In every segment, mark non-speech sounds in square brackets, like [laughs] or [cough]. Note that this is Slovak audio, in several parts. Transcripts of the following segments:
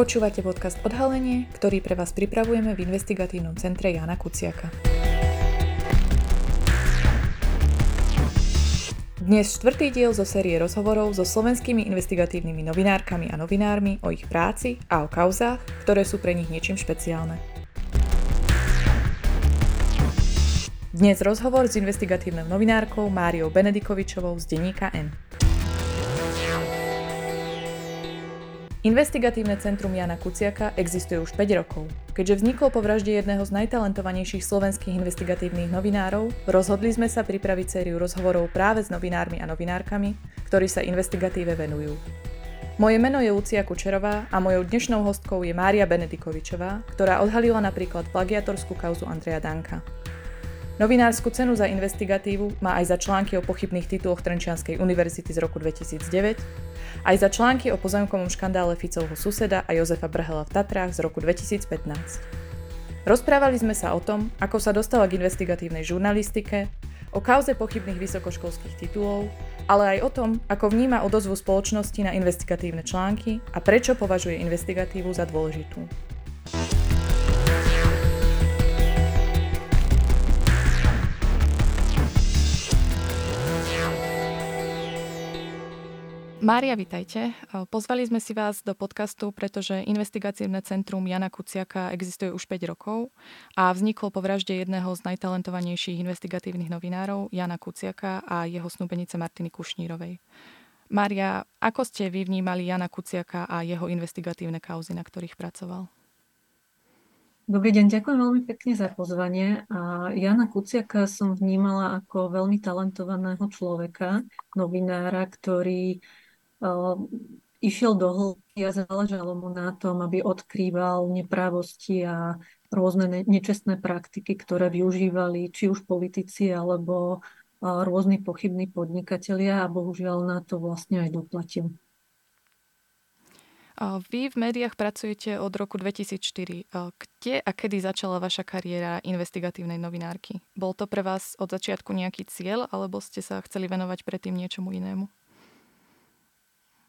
Počúvate podcast Odhalenie, ktorý pre vás pripravujeme v investigatívnom centre Jana Kuciaka. Dnes štvrtý diel zo série rozhovorov so slovenskými investigatívnymi novinárkami a novinármi o ich práci a o kauzách, ktoré sú pre nich niečím špeciálne. Dnes rozhovor s investigatívnou novinárkou Máriou Benedikovičovou z denníka N. Investigatívne centrum Jana Kuciaka existuje už 5 rokov. Keďže vzniklo po vražde jedného z najtalentovanejších slovenských investigatívnych novinárov, rozhodli sme sa pripraviť sériu rozhovorov práve s novinármi a novinárkami, ktorí sa investigatíve venujú. Moje meno je Lucia Kučerová a mojou dnešnou hostkou je Mária Benedikovičová, ktorá odhalila napríklad plagiatorskú kauzu Andreja Danka. Novinársku cenu za investigatívu má aj za články o pochybných tituloch Trenčianskej univerzity z roku 2009, aj za články o pozemkovom škandále Ficovho suseda a Jozefa Brhela v Tatrách z roku 2015. Rozprávali sme sa o tom, ako sa dostala k investigatívnej žurnalistike, o kauze pochybných vysokoškolských titulov, ale aj o tom, ako vníma odozvu spoločnosti na investigatívne články a prečo považuje investigatívu za dôležitú. Mária, vitajte. Pozvali sme si vás do podcastu, pretože investigatívne centrum Jana Kuciaka existuje už 5 rokov a vzniklo po vražde jedného z najtalentovanejších investigatívnych novinárov, Jana Kuciaka a jeho snúbenice Martiny Kušnírovej. Mária, ako ste vy vnímali Jana Kuciaka a jeho investigatívne kauzy, na ktorých pracoval? Dobrý deň, ďakujem veľmi pekne za pozvanie. A Jana Kuciaka som vnímala ako veľmi talentovaného človeka, novinára, ktorý išiel do hĺbky a záležalo mu na tom, aby odkrýval neprávosti a rôzne nečestné praktiky, ktoré využívali či už politici alebo rôzni pochybní podnikatelia a bohužiaľ na to vlastne aj doplatil. Vy v médiách pracujete od roku 2004. Kde a kedy začala vaša kariéra investigatívnej novinárky? Bol to pre vás od začiatku nejaký cieľ, alebo ste sa chceli venovať predtým niečomu inému?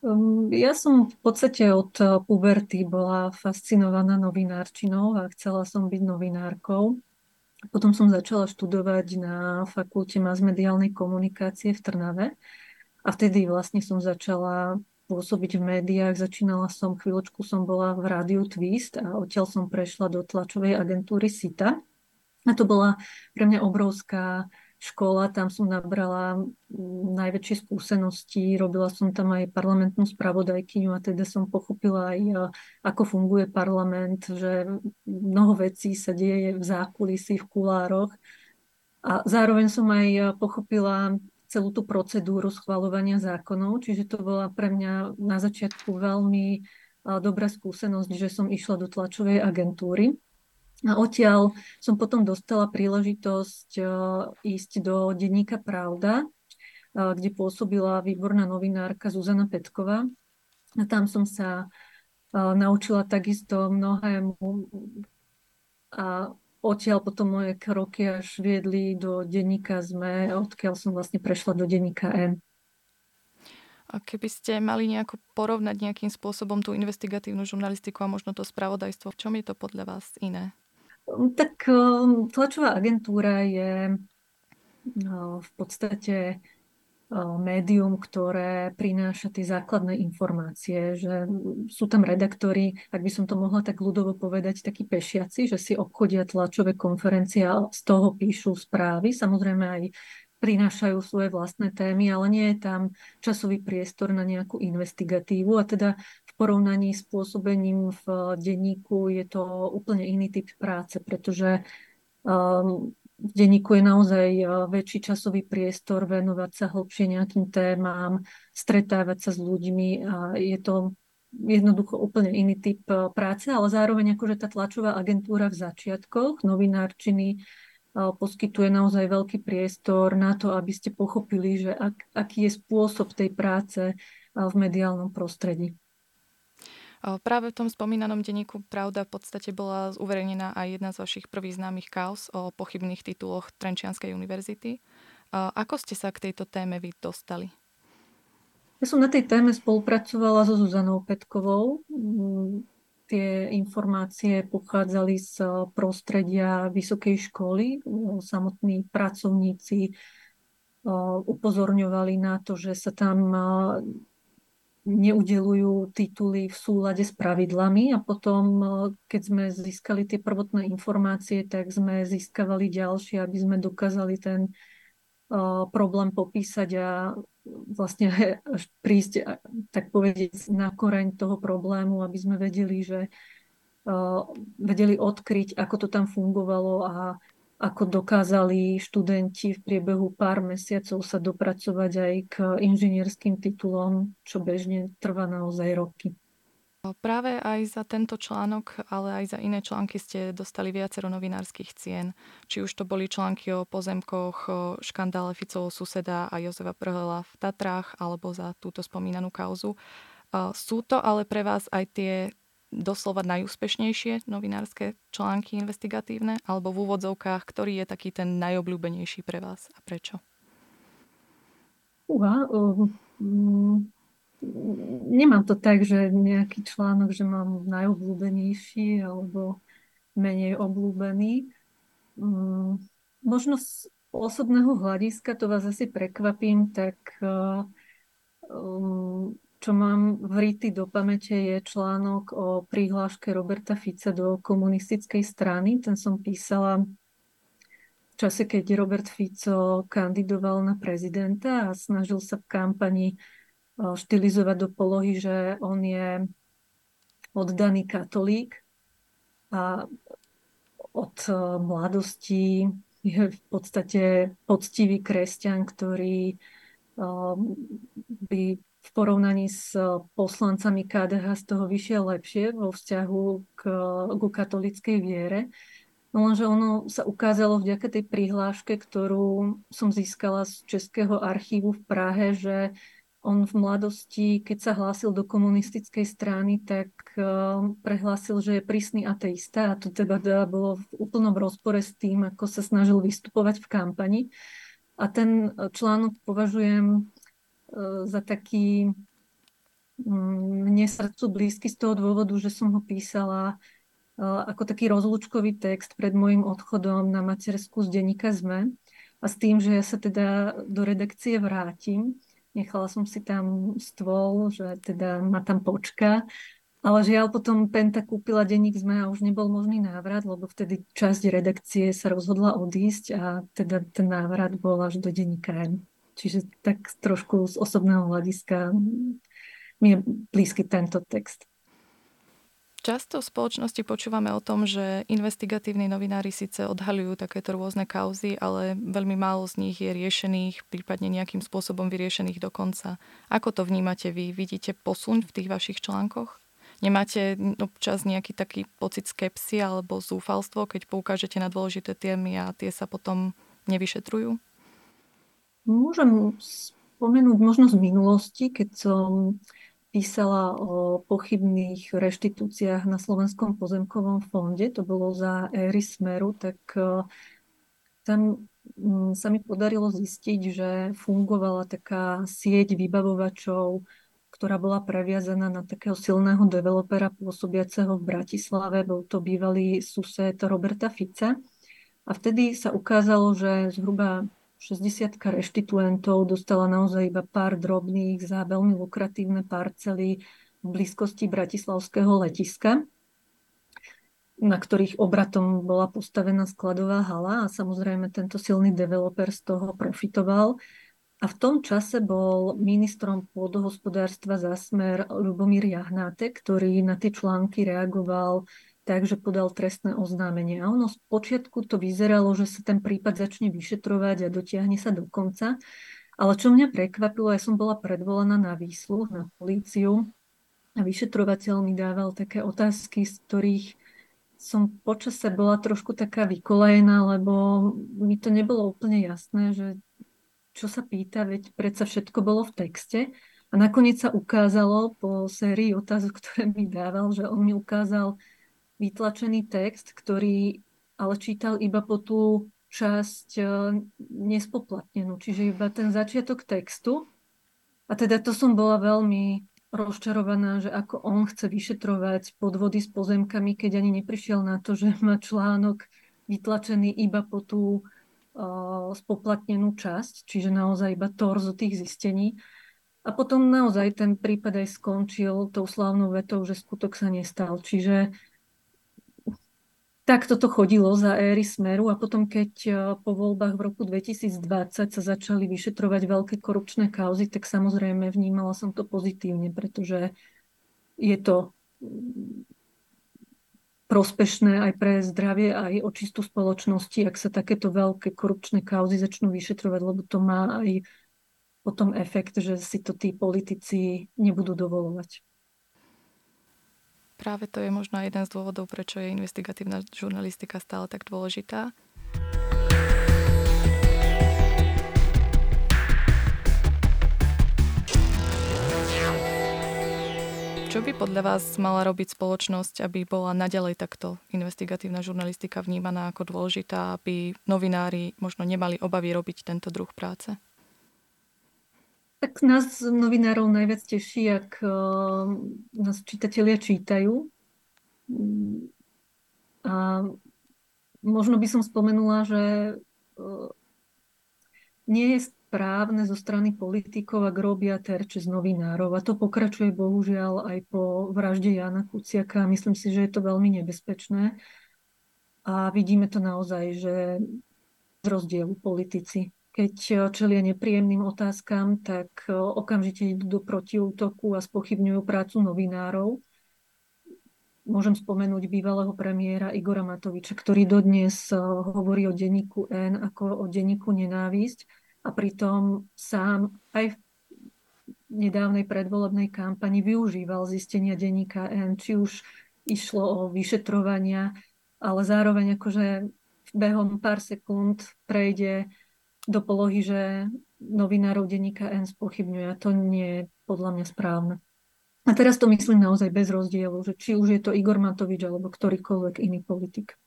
Ehm, ja som v podstate od eh, puberty bola fascinovaná novinárčinou a chcela som byť novinárkou. Potom som začala študovať na fakulte masmediálnej komunikácie v Trnave a vtedy vlastne som začala pôsobiť v médiách. Začínala som, chvíľočku som bola v rádiu Twist a odtiaľ som prešla do tlačovej agentúry SITA. A to bola pre mňa obrovská škola, tam som nabrala najväčšie skúsenosti, robila som tam aj parlamentnú spravodajkyňu a teda som pochopila aj, ako funguje parlament, že mnoho vecí sa deje v zákulisí, v kulároch. A zároveň som aj pochopila celú tú procedúru schvalovania zákonov, čiže to bola pre mňa na začiatku veľmi dobrá skúsenosť, že som išla do tlačovej agentúry. A odtiaľ som potom dostala príležitosť e, ísť do denníka Pravda, e, kde pôsobila výborná novinárka Zuzana Petková. A tam som sa e, naučila takisto mnohému a odtiaľ potom moje kroky až viedli do denníka ZME, odkiaľ som vlastne prešla do denníka N. A keby ste mali nejako porovnať nejakým spôsobom tú investigatívnu žurnalistiku a možno to spravodajstvo, v čom je to podľa vás iné? Tak um, tlačová agentúra je uh, v podstate médium, ktoré prináša tie základné informácie, že sú tam redaktori, ak by som to mohla tak ľudovo povedať, takí pešiaci, že si obchodia tlačové konferencie a z toho píšu správy. Samozrejme aj prinášajú svoje vlastné témy, ale nie je tam časový priestor na nejakú investigatívu a teda porovnaní s pôsobením v denníku je to úplne iný typ práce, pretože um, v denníku je naozaj uh, väčší časový priestor venovať sa hlbšie nejakým témam, stretávať sa s ľuďmi a je to jednoducho úplne iný typ uh, práce, ale zároveň akože tá tlačová agentúra v začiatkoch novinárčiny poskytuje naozaj veľký priestor na to, aby ste pochopili, že ak, aký je spôsob tej práce v mediálnom prostredí. Práve v tom spomínanom denníku Pravda v podstate bola uverejnená aj jedna z vašich prvých známych kaos o pochybných tituloch Trenčianskej univerzity. Ako ste sa k tejto téme vy dostali? Ja som na tej téme spolupracovala so Zuzanou Petkovou. tie informácie pochádzali z prostredia vysokej školy. Samotní pracovníci upozorňovali na to, že sa tam neudelujú tituly v súlade s pravidlami a potom, keď sme získali tie prvotné informácie, tak sme získavali ďalšie, aby sme dokázali ten problém popísať a vlastne [laughs] prísť, tak povedať, na koreň toho problému, aby sme vedeli, že vedeli odkryť, ako to tam fungovalo a ako dokázali študenti v priebehu pár mesiacov sa dopracovať aj k inžinierským titulom, čo bežne trvá naozaj roky. Práve aj za tento článok, ale aj za iné články ste dostali viacero novinárskych cien. Či už to boli články o pozemkoch, o škandále Ficovho suseda a Jozefa Prhela v Tatrách, alebo za túto spomínanú kauzu. Sú to ale pre vás aj tie doslova najúspešnejšie novinárske články investigatívne, alebo v úvodzovkách, ktorý je taký ten najobľúbenejší pre vás a prečo? Uha, um, nemám to tak, že nejaký článok, že mám najobľúbenejší alebo menej obľúbený. Um, možno z osobného hľadiska, to vás asi prekvapím, tak um, čo mám vrytý do pamäte je článok o prihláške Roberta Fica do komunistickej strany. Ten som písala v čase, keď Robert Fico kandidoval na prezidenta a snažil sa v kampani štilizovať do polohy, že on je oddaný katolík a od mladosti je v podstate poctivý kresťan, ktorý by v porovnaní s poslancami KDH z toho vyšiel lepšie vo vzťahu k, k katolickej viere. No lenže ono sa ukázalo vďaka tej prihláške, ktorú som získala z Českého archívu v Prahe, že on v mladosti, keď sa hlásil do komunistickej strany, tak uh, prehlásil, že je prísny ateista a to teda bolo v úplnom rozpore s tým, ako sa snažil vystupovať v kampani. A ten článok považujem za taký um, mne srdcu blízky z toho dôvodu, že som ho písala uh, ako taký rozlúčkový text pred môjim odchodom na matersku z denníka ZME a s tým, že ja sa teda do redakcie vrátim Nechala som si tam stôl, že teda ma tam počka. Ale žiaľ, potom Penta kúpila denník ZME a už nebol možný návrat, lebo vtedy časť redakcie sa rozhodla odísť a teda ten návrat bol až do denníka M. Čiže tak trošku z osobného hľadiska mi je blízky tento text. Často v spoločnosti počúvame o tom, že investigatívni novinári síce odhalujú takéto rôzne kauzy, ale veľmi málo z nich je riešených, prípadne nejakým spôsobom vyriešených dokonca. Ako to vnímate vy? Vidíte posuň v tých vašich článkoch? Nemáte občas nejaký taký pocit skepsy alebo zúfalstvo, keď poukážete na dôležité témy a tie sa potom nevyšetrujú? Môžem spomenúť možno z minulosti, keď som písala o pochybných reštitúciách na Slovenskom pozemkovom fonde, to bolo za éry Smeru, tak e, tam mm, sa mi podarilo zistiť, že fungovala taká sieť vybavovačov, ktorá bola previazaná na takého silného developera pôsobiaceho v Bratislave. Bol to bývalý sused Roberta Fica. A vtedy sa ukázalo, že zhruba 60 reštituentov dostala naozaj iba pár drobných za veľmi lukratívne parcely v blízkosti Bratislavského letiska, na ktorých obratom bola postavená skladová hala a samozrejme tento silný developer z toho profitoval. A v tom čase bol ministrom pôdohospodárstva za smer Lubomír Jahnáte, ktorý na tie články reagoval takže podal trestné oznámenie. A ono z počiatku to vyzeralo, že sa ten prípad začne vyšetrovať a dotiahne sa do konca. Ale čo mňa prekvapilo, ja som bola predvolaná na výsluh, na políciu a vyšetrovateľ mi dával také otázky, z ktorých som počase bola trošku taká vykolajená, lebo mi to nebolo úplne jasné, že čo sa pýta, veď predsa všetko bolo v texte. A nakoniec sa ukázalo po sérii otázok, ktoré mi dával, že on mi ukázal vytlačený text, ktorý ale čítal iba po tú časť e, nespoplatnenú, čiže iba ten začiatok textu. A teda to som bola veľmi rozčarovaná, že ako on chce vyšetrovať podvody s pozemkami, keď ani neprišiel na to, že má článok vytlačený iba po tú uh, spoplatnenú časť, čiže naozaj iba torzo tých zistení. A potom naozaj ten prípad aj skončil tou slávnou vetou, že skutok sa nestal. Čiže tak toto chodilo za éry Smeru a potom, keď e, po voľbách v roku 2020 sa začali vyšetrovať veľké korupčné kauzy, tak samozrejme vnímala som to pozitívne, pretože je to mm, prospešné aj pre zdravie, aj očistú spoločnosti, ak sa takéto veľké korupčné kauzy začnú vyšetrovať, lebo to má aj potom efekt, že si to tí politici nebudú dovolovať. Práve to je možno jeden z dôvodov, prečo je investigatívna žurnalistika stále tak dôležitá. Čo by podľa vás mala robiť spoločnosť, aby bola naďalej takto investigatívna žurnalistika vnímaná ako dôležitá, aby novinári možno nemali obavy robiť tento druh práce? Tak nás novinárov najviac teší, ak uh, nás čitatelia čítajú. A možno by som spomenula, že uh, nie je správne zo strany politikov, ak robia terče z novinárov. A to pokračuje bohužiaľ aj po vražde Jana Kuciaka. Myslím si, že je to veľmi nebezpečné. A vidíme to naozaj, že z rozdielu politici keď e, čelia nepríjemným otázkam, tak e, okamžite idú do protiútoku a spochybňujú prácu novinárov. Môžem spomenúť bývalého premiéra Igora Matoviča, ktorý dodnes e, hovorí o denníku N ako o denníku nenávisť a pritom sám aj v nedávnej predvolebnej kampani využíval zistenia denníka N, či už išlo o vyšetrovania, ale zároveň akože behom pár sekúnd prejde do polohy, že novinárov denníka N spochybňuje. A to nie je podľa mňa správne. A teraz to myslím naozaj bez rozdielu, že či už je to Igor Matovič alebo ktorýkoľvek iný politik.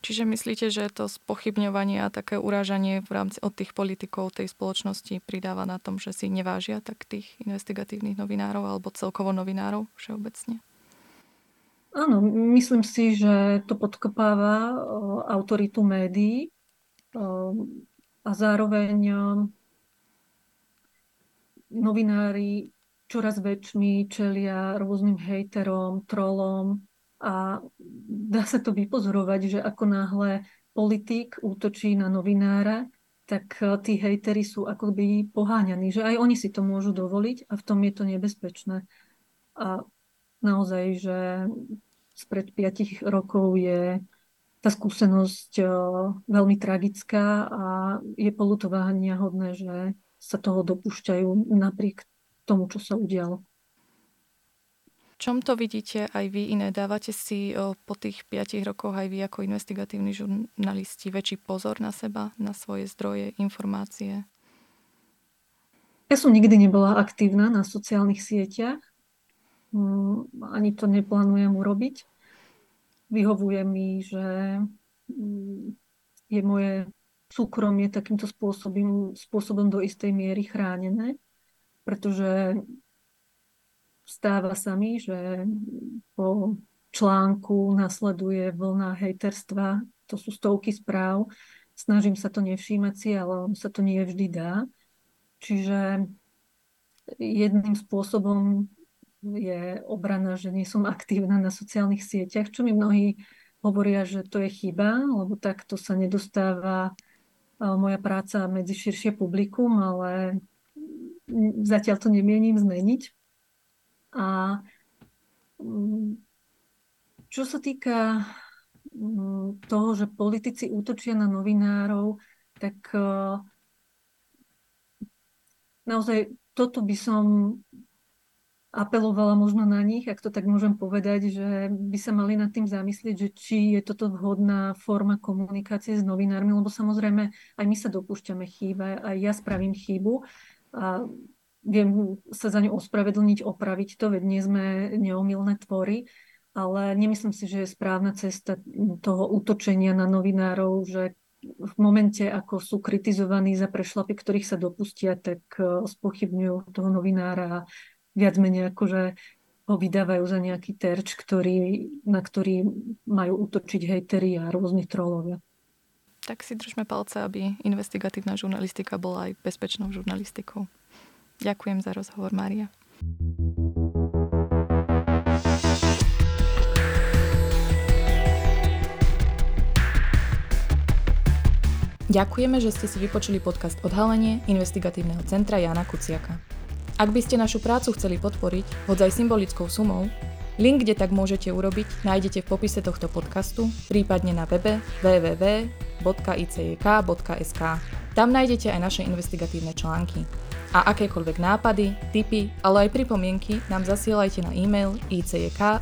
Čiže myslíte, že to spochybňovanie a také urážanie v rámci od tých politikov tej spoločnosti pridáva na tom, že si nevážia tak tých investigatívnych novinárov alebo celkovo novinárov všeobecne? Áno, myslím si, že to podkopáva autoritu médií a zároveň um, novinári čoraz väčšmi čelia rôznym hejterom, trolom a dá sa to vypozorovať, že ako náhle politik útočí na novinára, tak uh, tí hejtery sú akoby poháňaní, že aj oni si to môžu dovoliť a v tom je to nebezpečné. A naozaj, že spred 5 rokov je tá skúsenosť eh, veľmi tragická a je polutovania hodné, že sa toho dopúšťajú napriek tomu, čo sa udialo. čom to vidíte aj vy iné? Dávate si eh, po tých piatich rokoch aj vy ako investigatívni žurnalisti väčší pozor na seba, na svoje zdroje, informácie? Ja som nikdy nebola aktívna na sociálnych sieťach. Mm, ani to neplánujem urobiť vyhovuje mi, že mm, je moje súkromie takýmto spôsobom, spôsobom do istej miery chránené, pretože stáva sa mi, že po článku nasleduje vlna hejterstva, to sú stovky správ, snažím sa to nevšímať si, ale on sa to nie vždy dá. Čiže jedným spôsobom je obrana, že nie som aktívna na sociálnych sieťach, čo mi mnohí hovoria, že to je chyba, lebo takto sa nedostáva moja práca medzi širšie publikum, ale zatiaľ to nemienim zmeniť. A mm, čo sa týka mm, toho, že politici útočia na novinárov, tak naozaj toto by som apelovala možno na nich, ak to tak môžem povedať, že by sa mali nad tým zamyslieť, že či je toto vhodná forma komunikácie s novinármi, lebo samozrejme aj my sa dopúšťame chýba, aj ja spravím chybu a viem sa za ňu ospravedlniť, opraviť to, veď nie sme neomilné tvory, ale nemyslím si, že je správna cesta toho útočenia na novinárov, že v momente, ako sú kritizovaní za prešlapy, ktorých sa dopustia, tak spochybňujú toho novinára viac menej akože ho vydávajú za nejaký terč, ktorý, na ktorý majú útočiť hejteri a rôzni trolovia. Tak si držme palce, aby investigatívna žurnalistika bola aj bezpečnou žurnalistikou. Ďakujem za rozhovor, Mária. Ďakujeme, že ste si vypočuli podcast Odhalenie investigatívneho centra Jana Kuciaka. Ak by ste našu prácu chceli podporiť, hoď aj symbolickou sumou, link, kde tak môžete urobiť, nájdete v popise tohto podcastu, prípadne na webe www.icjk.sk. Tam nájdete aj naše investigatívne články. A akékoľvek nápady, tipy, ale aj pripomienky nám zasielajte na e-mail icjk.icjk.sk.